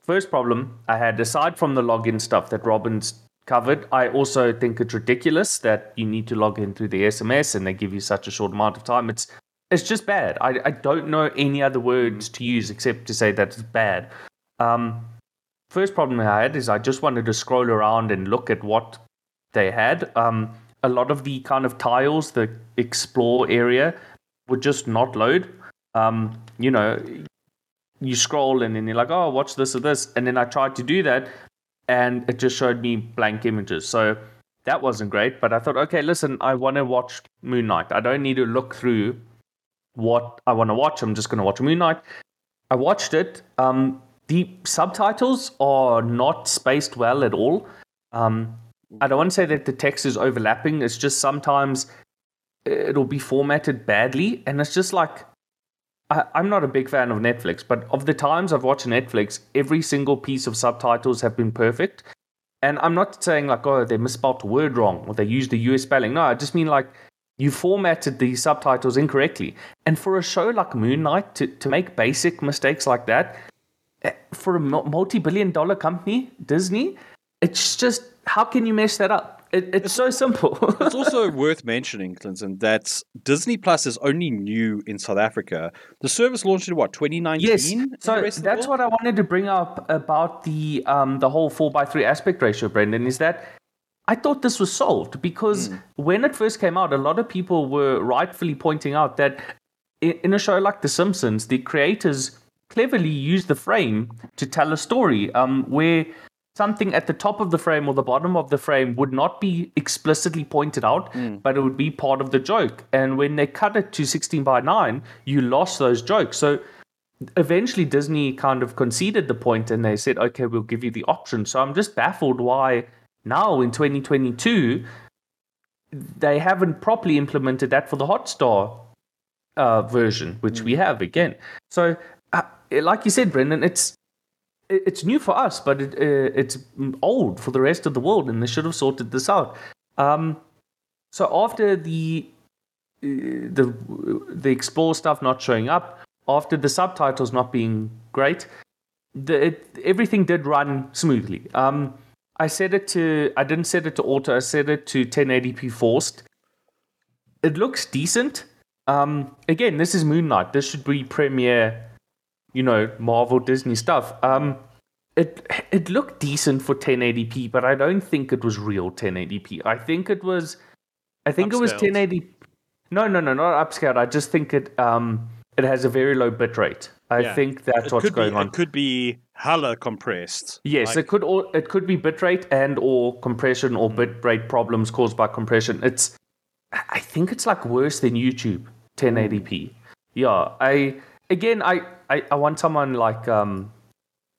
first problem I had, aside from the login stuff that Robin's covered, I also think it's ridiculous that you need to log in through the SMS and they give you such a short amount of time. It's it's just bad. I, I don't know any other words to use except to say that it's bad. Um, first problem I had is I just wanted to scroll around and look at what they had. Um, a lot of the kind of tiles, the explore area, would just not load. Um, you know, you scroll and then you're like, oh, watch this or this. And then I tried to do that and it just showed me blank images. So that wasn't great. But I thought, okay, listen, I want to watch Moon Knight. I don't need to look through what I want to watch. I'm just going to watch Moon Knight. I watched it. Um, the subtitles are not spaced well at all. Um, I don't want to say that the text is overlapping. It's just sometimes it'll be formatted badly, and it's just like I, am not a big fan of Netflix, but of the times I've watched Netflix, every single piece of subtitles have been perfect. And I'm not saying like, oh, they misspelled a word wrong or they used the US spelling. No, I just mean like you formatted the subtitles incorrectly. And for a show like Moon Knight to, to make basic mistakes like that, eh, for a multi billion dollar company, Disney, it's just, how can you mess that up? It, it's so simple. [laughs] it's [laughs] also worth mentioning, Clinton, that Disney Plus is only new in South Africa. The service launched in what 2019. Yes, so that's what I wanted to bring up about the um, the whole four by three aspect ratio, Brendan. Is that I thought this was solved because mm. when it first came out, a lot of people were rightfully pointing out that in a show like The Simpsons, the creators cleverly used the frame to tell a story um, where something at the top of the frame or the bottom of the frame would not be explicitly pointed out, mm. but it would be part of the joke. And when they cut it to 16 by 9, you lost those jokes. So eventually Disney kind of conceded the point and they said, okay, we'll give you the option. So I'm just baffled why now in 2022 they haven't properly implemented that for the Hotstar uh, version, which mm. we have again. So, uh, like you said, Brendan, it's it's new for us, but it, it's old for the rest of the world, and they should have sorted this out. Um, so after the uh, the the explore stuff not showing up, after the subtitles not being great, the, it, everything did run smoothly. Um, I set it to I didn't set it to auto. I set it to 1080p forced. It looks decent. Um, again, this is Moon Knight. This should be premiere you know, Marvel Disney stuff. Um, it it looked decent for 1080p, but I don't think it was real 1080p. I think it was, I think Upscaled. it was 1080. No, no, no, not upscaled. I just think it um it has a very low bit rate. I yeah. think that's it what's going be, on. It could be hella compressed. Yes, like... it could. Or, it could be bitrate and or compression or bitrate problems caused by compression. It's. I think it's like worse than YouTube 1080p. Yeah, I again I I, I want someone like um,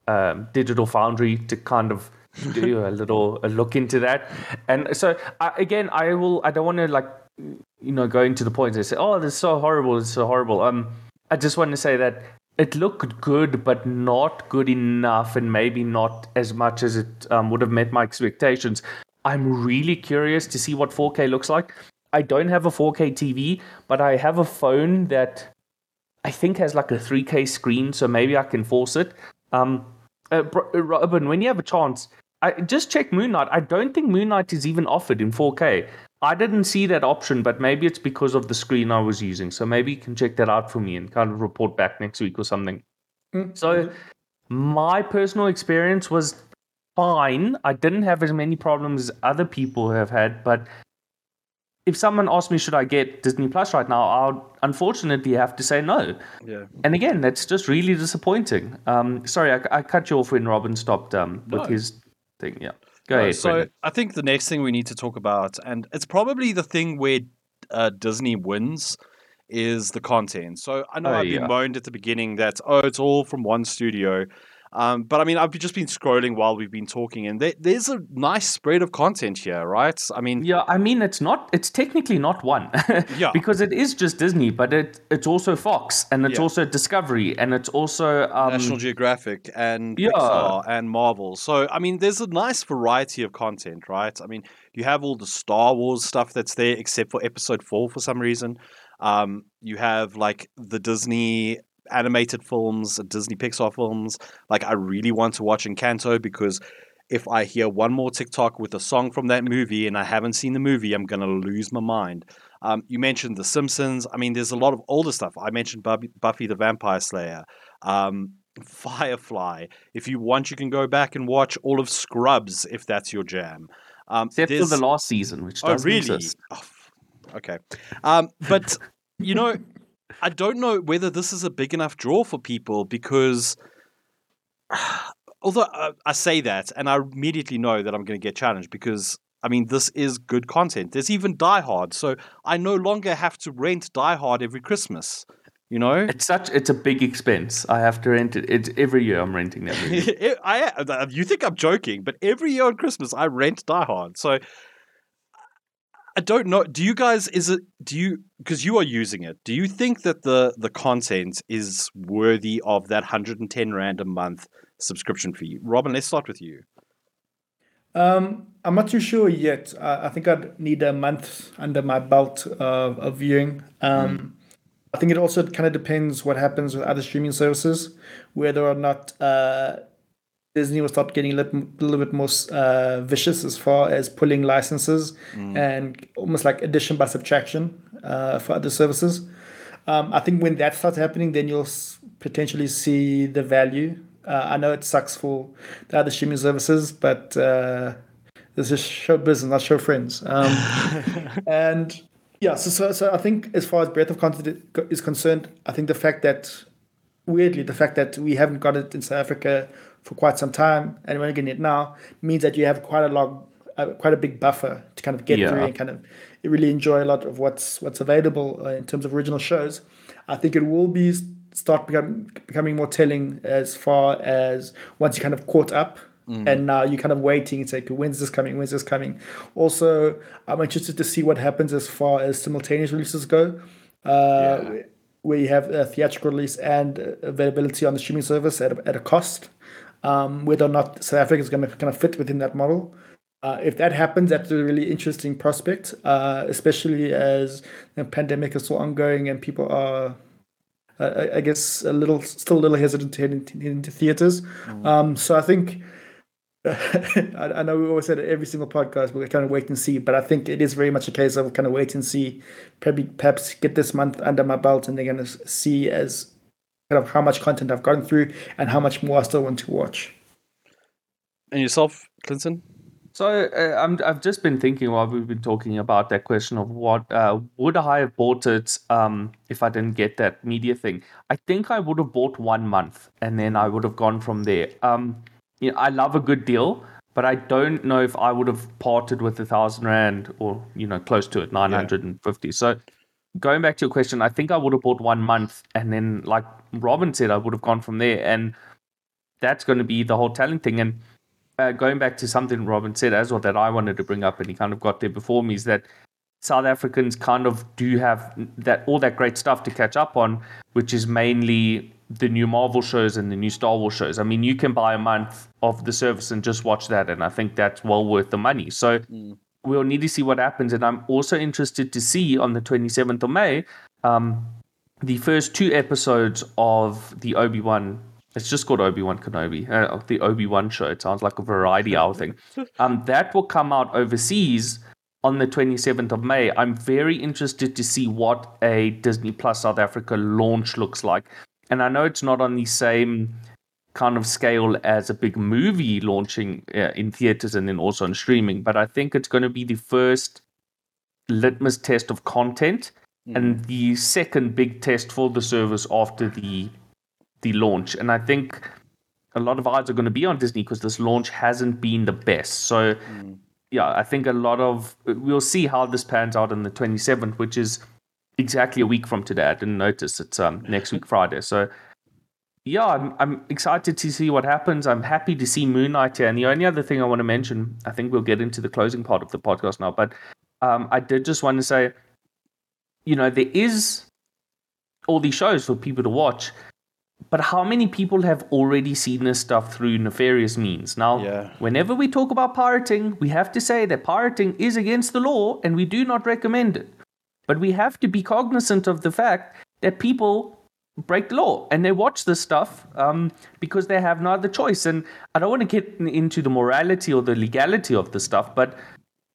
um, Digital Foundry to kind of do a [laughs] little a look into that. And so I, again, I will. I don't want to like you know go into the points and say, "Oh, this is so horrible. It's so horrible." Um, I just want to say that it looked good, but not good enough, and maybe not as much as it um, would have met my expectations. I'm really curious to see what 4K looks like. I don't have a 4K TV, but I have a phone that I think has like a 3K screen, so maybe I can force it. Um, uh, uh, Robin, when you have a chance, I just check Moon Knight. I don't think Moon Knight is even offered in 4K. I didn't see that option, but maybe it's because of the screen I was using. So maybe you can check that out for me and kind of report back next week or something. Mm-hmm. So my personal experience was fine. I didn't have as many problems as other people have had, but if someone asked me should I get Disney Plus right now, I'll unfortunately have to say no. Yeah. And again, that's just really disappointing. Um, sorry, I, I, cut you off when Robin stopped um, with no. his thing. Yeah. Go no, ahead. So Brendan. I think the next thing we need to talk about, and it's probably the thing where uh, Disney wins, is the content. So I know oh, I've been yeah. moaned at the beginning that oh, it's all from one studio. Um, but I mean, I've just been scrolling while we've been talking, and there, there's a nice spread of content here, right? I mean, yeah, I mean, it's not, it's technically not one, yeah, [laughs] because it is just Disney, but it it's also Fox, and it's yeah. also Discovery, and it's also um, National Geographic, and yeah. Pixar, and Marvel. So I mean, there's a nice variety of content, right? I mean, you have all the Star Wars stuff that's there, except for Episode Four for some reason. Um, you have like the Disney animated films, Disney Pixar films. Like I really want to watch Encanto because if I hear one more TikTok with a song from that movie and I haven't seen the movie, I'm gonna lose my mind. Um, you mentioned The Simpsons. I mean, there's a lot of older stuff. I mentioned Buffy, Buffy the Vampire Slayer, um, [laughs] Firefly. If you want, you can go back and watch all of Scrubs if that's your jam. Um, Except for the last season, which Oh, doesn't really? exist. Oh, okay. Um, but you know, [laughs] I don't know whether this is a big enough draw for people because, [sighs] although I, I say that, and I immediately know that I'm going to get challenged because. I mean, this is good content. There's even Die Hard, so I no longer have to rent Die Hard every Christmas. You know, It's such it's a big expense. I have to rent it. It's every year I'm renting that movie. [laughs] I uh, you think I'm joking, but every year on Christmas I rent Die Hard. So I don't know. Do you guys? Is it? Do you? Because you are using it. Do you think that the the content is worthy of that 110 rand a month subscription fee? Robin, let's start with you. Um, I'm not too sure yet. I, I think I'd need a month under my belt of, of viewing. Um, I think it also kind of depends what happens with other streaming services, whether or not uh, Disney will start getting a little, little bit more uh, vicious as far as pulling licenses and almost like addition by subtraction uh, for other services. Um, I think when that starts happening, then you'll s- potentially see the value. Uh, I know it sucks for the other streaming services, but uh, this is show business, not show friends. Um, [laughs] and yeah, so, so so I think as far as breadth of content is concerned, I think the fact that weirdly the fact that we haven't got it in South Africa for quite some time and we're getting it now means that you have quite a long, uh, quite a big buffer to kind of get Yeah. through and kind of really enjoy a lot of what's what's available uh, in terms of original shows. I think it will be start become, becoming more telling as far as once you kind of caught up and now you're kind of waiting and say, okay, when's this coming? When's this coming? Also, I'm interested to see what happens as far as simultaneous releases go. Uh, Yeah. Where you have a theatrical release and availability on the streaming service at a, at a cost, um, whether or not South Africa is going to kind of fit within that model. Uh, if that happens, that's a really interesting prospect, uh, especially as the pandemic is still ongoing and people are, uh, I- guess, a little still a little hesitant to head into, into theaters. Um, so I think. [laughs] I, I know we always said it every single podcast, but we kind of wait and see. But I think it is very much a case of kind of wait and see. Probably, perhaps get this month under my belt, and they're going to see as of how much content I've gone through and how much more I still want to watch. And yourself, Clinton? So uh, I'm, I've just been thinking while we've been talking about that question of what uh, would I have bought it um, if I didn't get that media thing. I think I would have bought one month and then I would have gone from there. Um, you know, I love a good deal, but I don't know if I would have parted with a thousand rand or you know close to it, nine hundred and fifty. So going back to your question, I think I would have bought one month and then, like Robin said, I would have gone from there and that's going to be the whole talent thing. And uh, going back to something Robin said as well that I wanted to bring up, and he kind of got there before me, is that South Africans kind of do have that all that great stuff to catch up on, which is mainly the new Marvel shows and the new Star Wars shows. I mean, you can buy a month of the service and just watch that, and I think that's well worth the money. So we'll need to see what happens, and I'm also interested to see on the 27th of May. Um, the first two episodes of the Obi Wan. It's just called Obi Wan Kenobi, uh, the Obi Wan show. It sounds like a variety hour thing. [laughs] Um, that will come out overseas on the 27th of May. I'm very interested to see what a Disney Plus South Africa launch looks like. And I know it's not on the same kind of scale as a big movie launching uh, in theaters and then also on streaming, but I think it's going to be the first litmus test of content and the second big test for the service after the the launch. And I think a lot of eyes are going to be on Disney because this launch hasn't been the best. So yeah, I think a lot of we'll see how this pans out on the 27th, which is exactly a week from today. I didn't notice it's um next week [laughs] Friday. So yeah, I'm I'm excited to see what happens. I'm happy to see Moon Knight here. And the only other thing I want to mention, I think we'll get into the closing part of the podcast now, but um, I did just want to say, you know, there is all these shows for people to watch, but how many people have already seen this stuff through nefarious means? Now, Yeah. whenever we talk about pirating, we have to say that pirating is against the law and we do not recommend it. But we have to be cognizant of the fact that people break the law and they watch this stuff um, because they have no other choice. And I don't want to get into the morality or the legality of the stuff, but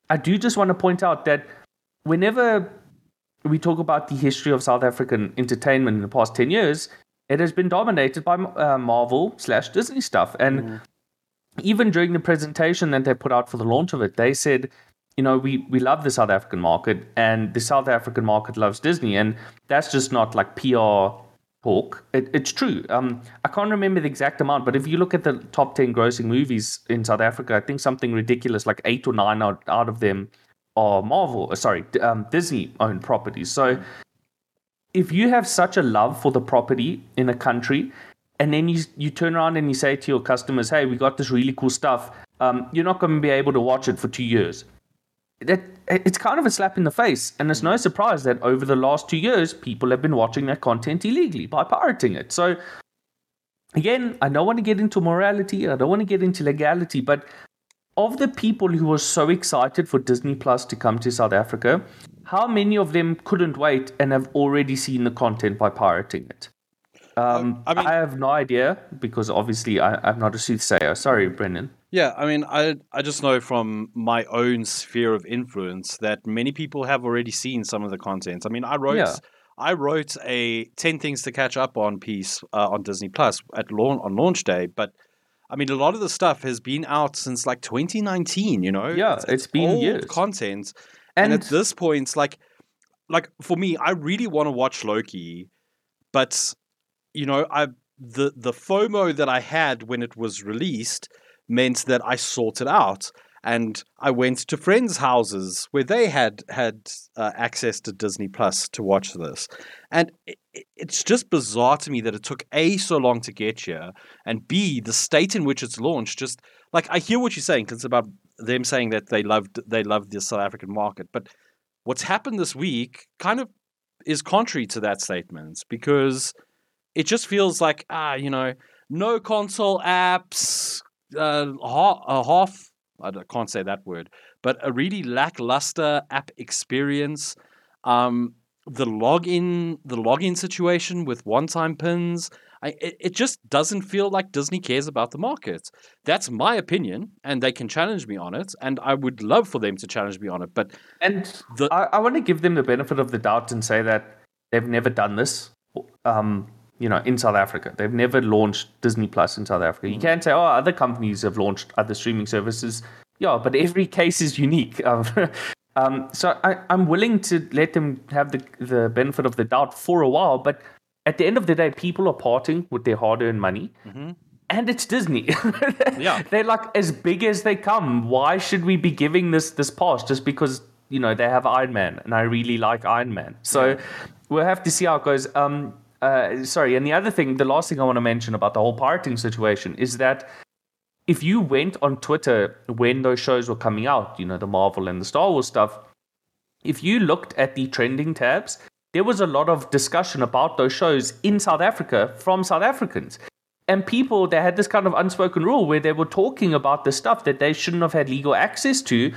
I do just want to point out that whenever we talk about the history of South African entertainment in the past 10 years, it has been dominated by uh, Marvel slash Disney stuff. And mm. even during the presentation that they put out for the launch of it, they said, you know, we, we love the South African market and the South African market loves Disney. And that's just not like PR talk. It, it's true. Um, I can't remember the exact amount, but if you look at the top 10 grossing movies in South Africa, I think something ridiculous like eight or nine out, out of them are Marvel, uh, sorry, um, Disney owned properties. So if you have such a love for the property in a country, and then you you turn around and you say to your customers, "Hey, we got this really cool stuff," um, you're not going to be able to watch it for two years. That eh, it's kind of a slap in the face, and it's no mm. surprise that over the last two years, people have been watching that content illegally by pirating it. So, again, I don't want to get into morality, I don't want to get into legality, but of the people who were so excited for Disney Plus to come to South Africa, how many of them couldn't wait and have already seen the content by pirating it? Um, I, mean, I, have no idea because obviously I, am not a soothsayer. Sorry, Brendan. Yeah, I mean, I I just know from my own sphere of influence that many people have already seen some of the content. I mean, I wrote yeah. I wrote a ten things to catch up on piece uh, on Disney Plus at launch on launch day, but I mean, a lot of the stuff has been out since like 2019. You know, yeah, it's, it's been years. content, and, and at this point, like, like for me, I really want to watch Loki, but you know, I the the FOMO that I had when it was released meant that I sorted out and I went to friends' houses where they had had uh, access to Disney Plus to watch this, and it, it's just bizarre to me that it took a so long to get here, and b the state in which it's launched. Just like I hear what you're saying, because about them saying that they loved they loved the South African market, but what's happened this week kind of is contrary to that statement because it just feels like ah you know no console apps uh, a half I can't say that word, but a really lackluster app experience. Um, the login, the login situation with one-time pins, I, it, it just doesn't feel like Disney cares about the market. That's my opinion, and they can challenge me on it, and I would love for them to challenge me on it. But and the, I, I want to give them the benefit of the doubt and say that they've never done this. Um, you know, in South Africa. They've never launched Disney Plus in South Africa. You mm. can't say, oh, other companies have launched other streaming services. Yeah, but every [laughs] case is unique. [laughs] Um, um, so I, am willing to let them have the, the benefit of the doubt for a while. But at the end of the day, people are parting with their hard earned money. Mm-hmm. And it's Disney. [laughs] yeah. They're like as big as they come. Why should we be giving this this pass just because you know they have Iron Man and I really like Iron Man? So yeah. we'll have to see how it goes. Um, uh, sorry, and the other thing, the last thing I want to mention about the whole pirating situation is that if you went on Twitter when those shows were coming out, you know, the Marvel and the Star Wars stuff, if you looked at the trending tabs, there was a lot of discussion about those shows in South Africa from South Africans. And people, they had this kind of unspoken rule where they were talking about the stuff that they shouldn't have had legal access to.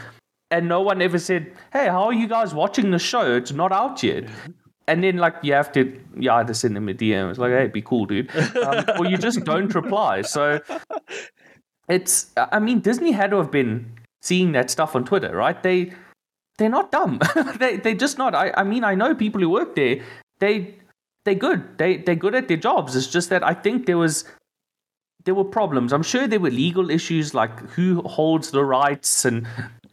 And no one ever said, hey, how are you guys watching the show? It's not out yet and then like you have to you either send them a DM. It's like, hey, be cool, dude, um, or you just don't reply. So it's. I mean, Disney had to have been seeing that stuff on Twitter, right? They they're not dumb. [laughs] they they're just not. I I mean, I know people who work there. They they're good. They they're good at their jobs. It's just that I think there was there were problems. I'm sure there were legal issues like who holds the rights and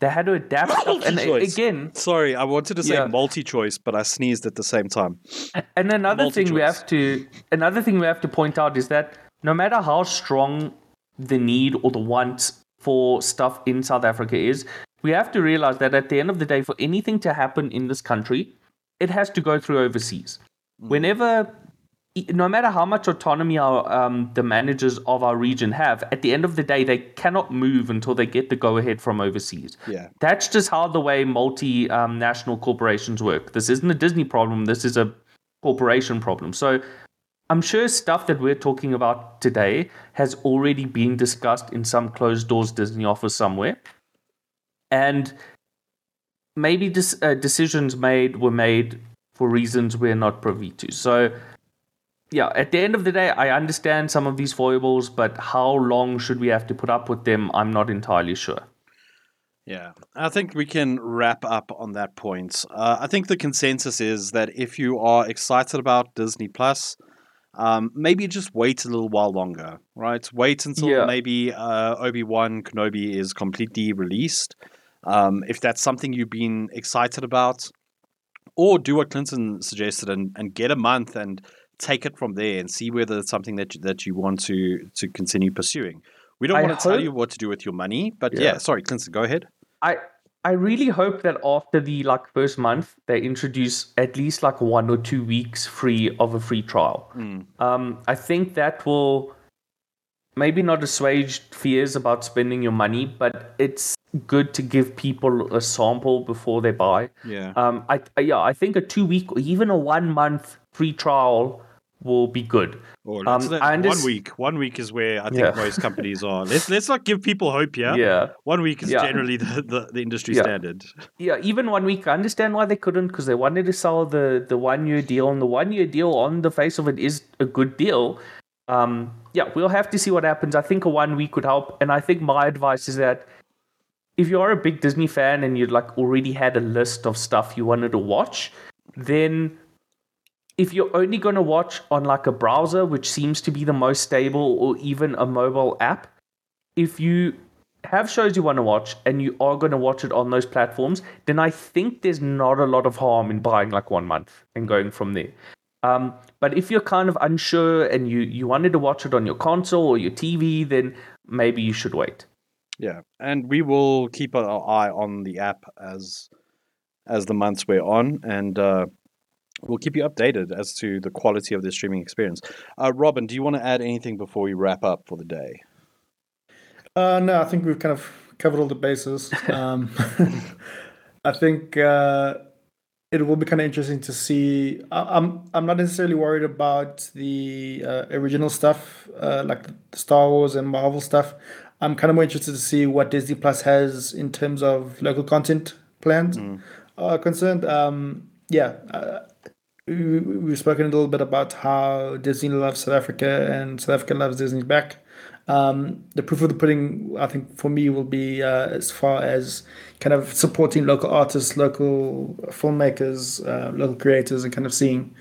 they had to adapt. and again, sorry, I wanted to say yeah. MultiChoice, but I sneezed at the same time. And another thing we have to another thing we have to point out is that no matter how strong the need or the want for stuff in South Africa is, we have to realize that at the end of the day, for anything to happen in this country, it has to go through overseas. Mm. Whenever no matter how much autonomy our um, the managers of our region have, at the end of the day, they cannot move until they get the go ahead from overseas. Yeah, that's just how the way multinational um, corporations work. This isn't a Disney problem. This is a corporation problem. So. I'm sure stuff that we're talking about today has already been discussed in some closed doors Disney office somewhere. And maybe dis- uh, decisions made were made for reasons we're not privy to. So yeah, at the end of the day, I understand some of these foibles, but how long should we have to put up with them? I'm not entirely sure. Yeah, I think we can wrap up on that point. Uh, I think the consensus is that if you are excited about Disney Plus, um, maybe just wait a little while longer, right? Wait until Yeah. maybe uh, Obi Wan Kenobi is completely released. Um, if that's something you've been excited about, or do what Clinton suggested and, and get a month and take it from there and see whether it's something that you, that you want to to continue pursuing. We don't I want to tell you what to do with your money, but yeah, Yeah. sorry, Clinton, go ahead. I I really hope that after the like first month they introduce at least like one or two weeks free of a free trial. Um, I think that will maybe not assuage fears about spending your money, but it's good to give people a sample before they buy. Yeah. Um, I, I yeah, I think a two week or even a one month free trial will be good. Um, let's let- I one week. One week is where I think Yeah. most companies are. Let's let's not give people hope here. Yeah. One week is Yeah. generally the, the, the industry Yeah. standard. Yeah, even one week. I understand why they couldn't because they wanted to sell the the one year deal, and the one year deal on the face of it is a good deal. Um, yeah, we'll have to see what happens. I think a one week would help, and I think my advice is that if you are a big Disney fan and you like already had a list of stuff you wanted to watch, then if you're only going to watch on like a browser, which seems to be the most stable, or even a mobile app, if you have shows you want to watch and you are going to watch it on those platforms, then I think there's not a lot of harm in buying like one month and going from there. Um, but if you're kind of unsure and you, you wanted to watch it on your console or your TV, then maybe you should wait. Yeah, and we will keep our eye on the app as as the months wear on, and uh, we'll keep you updated as to the quality of the streaming experience. Uh, Robin, do you want to add anything before we wrap up for the day? Uh, no, I think we've kind of covered all the bases. [laughs] Um, [laughs] I think uh, it will be kind of interesting to see. I, I'm I'm not necessarily worried about the uh, original stuff, uh, like the Star Wars and Marvel stuff. I'm kind of more interested to see what Disney Plus has in terms of local content plans are concerned. Um, yeah. We- we- we've spoken a little bit about how Disney loves South Africa and South Africa loves Disney back. Um, the proof of the pudding, I think, for me, will be uh, as far as kind of supporting local artists, local filmmakers, uh, local creators, and kind of seeing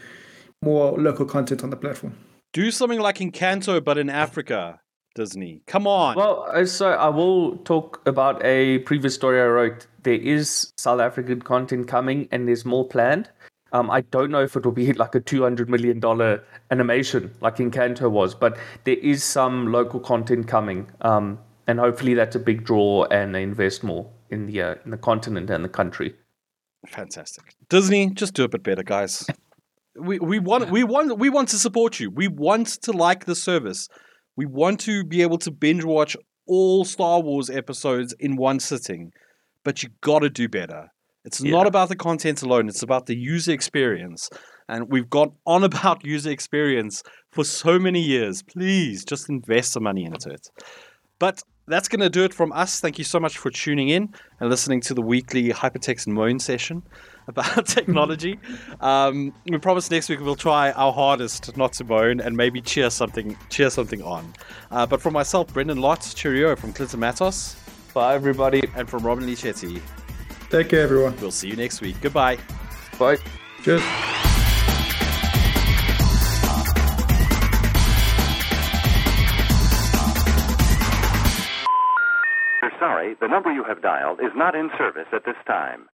more local content on the platform. Do something like Encanto, but in Africa, Disney. Come on. Well, uh, so I will talk about a previous story I wrote. There is South African content coming, and there's more planned. Um, I don't know if it will be [laughs] like a two hundred million dollar animation like Encanto was, but there is some local content coming, um, and hopefully that's a big draw, and they invest more in the uh, in the continent and the country. Fantastic. Disney, just do a bit better, guys. We we want we want we want to support you. We want to like the service. We want to be able to binge watch all Star Wars episodes in one sitting. But you got to do better. It's not about the content alone, it's about the user experience. And we've gone on [laughs] about user experience for so many years. Please just invest some money into it. But that's going to do it from us. Thank you so much for tuning in and listening to the weekly Hypertext and Moan session [laughs] about technology. [laughs] Um, we promise next week we'll try our hardest not to moan and maybe cheer something cheer something on. Uh, but from myself, Brendan Lotz, cheerio from Clinton Matos, Bye, everybody. and from Robin-Leigh Chetty. Take care, everyone. We'll see you next week. Goodbye. Bye. Cheers. We're sorry, the number you have dialed is not in service at this time.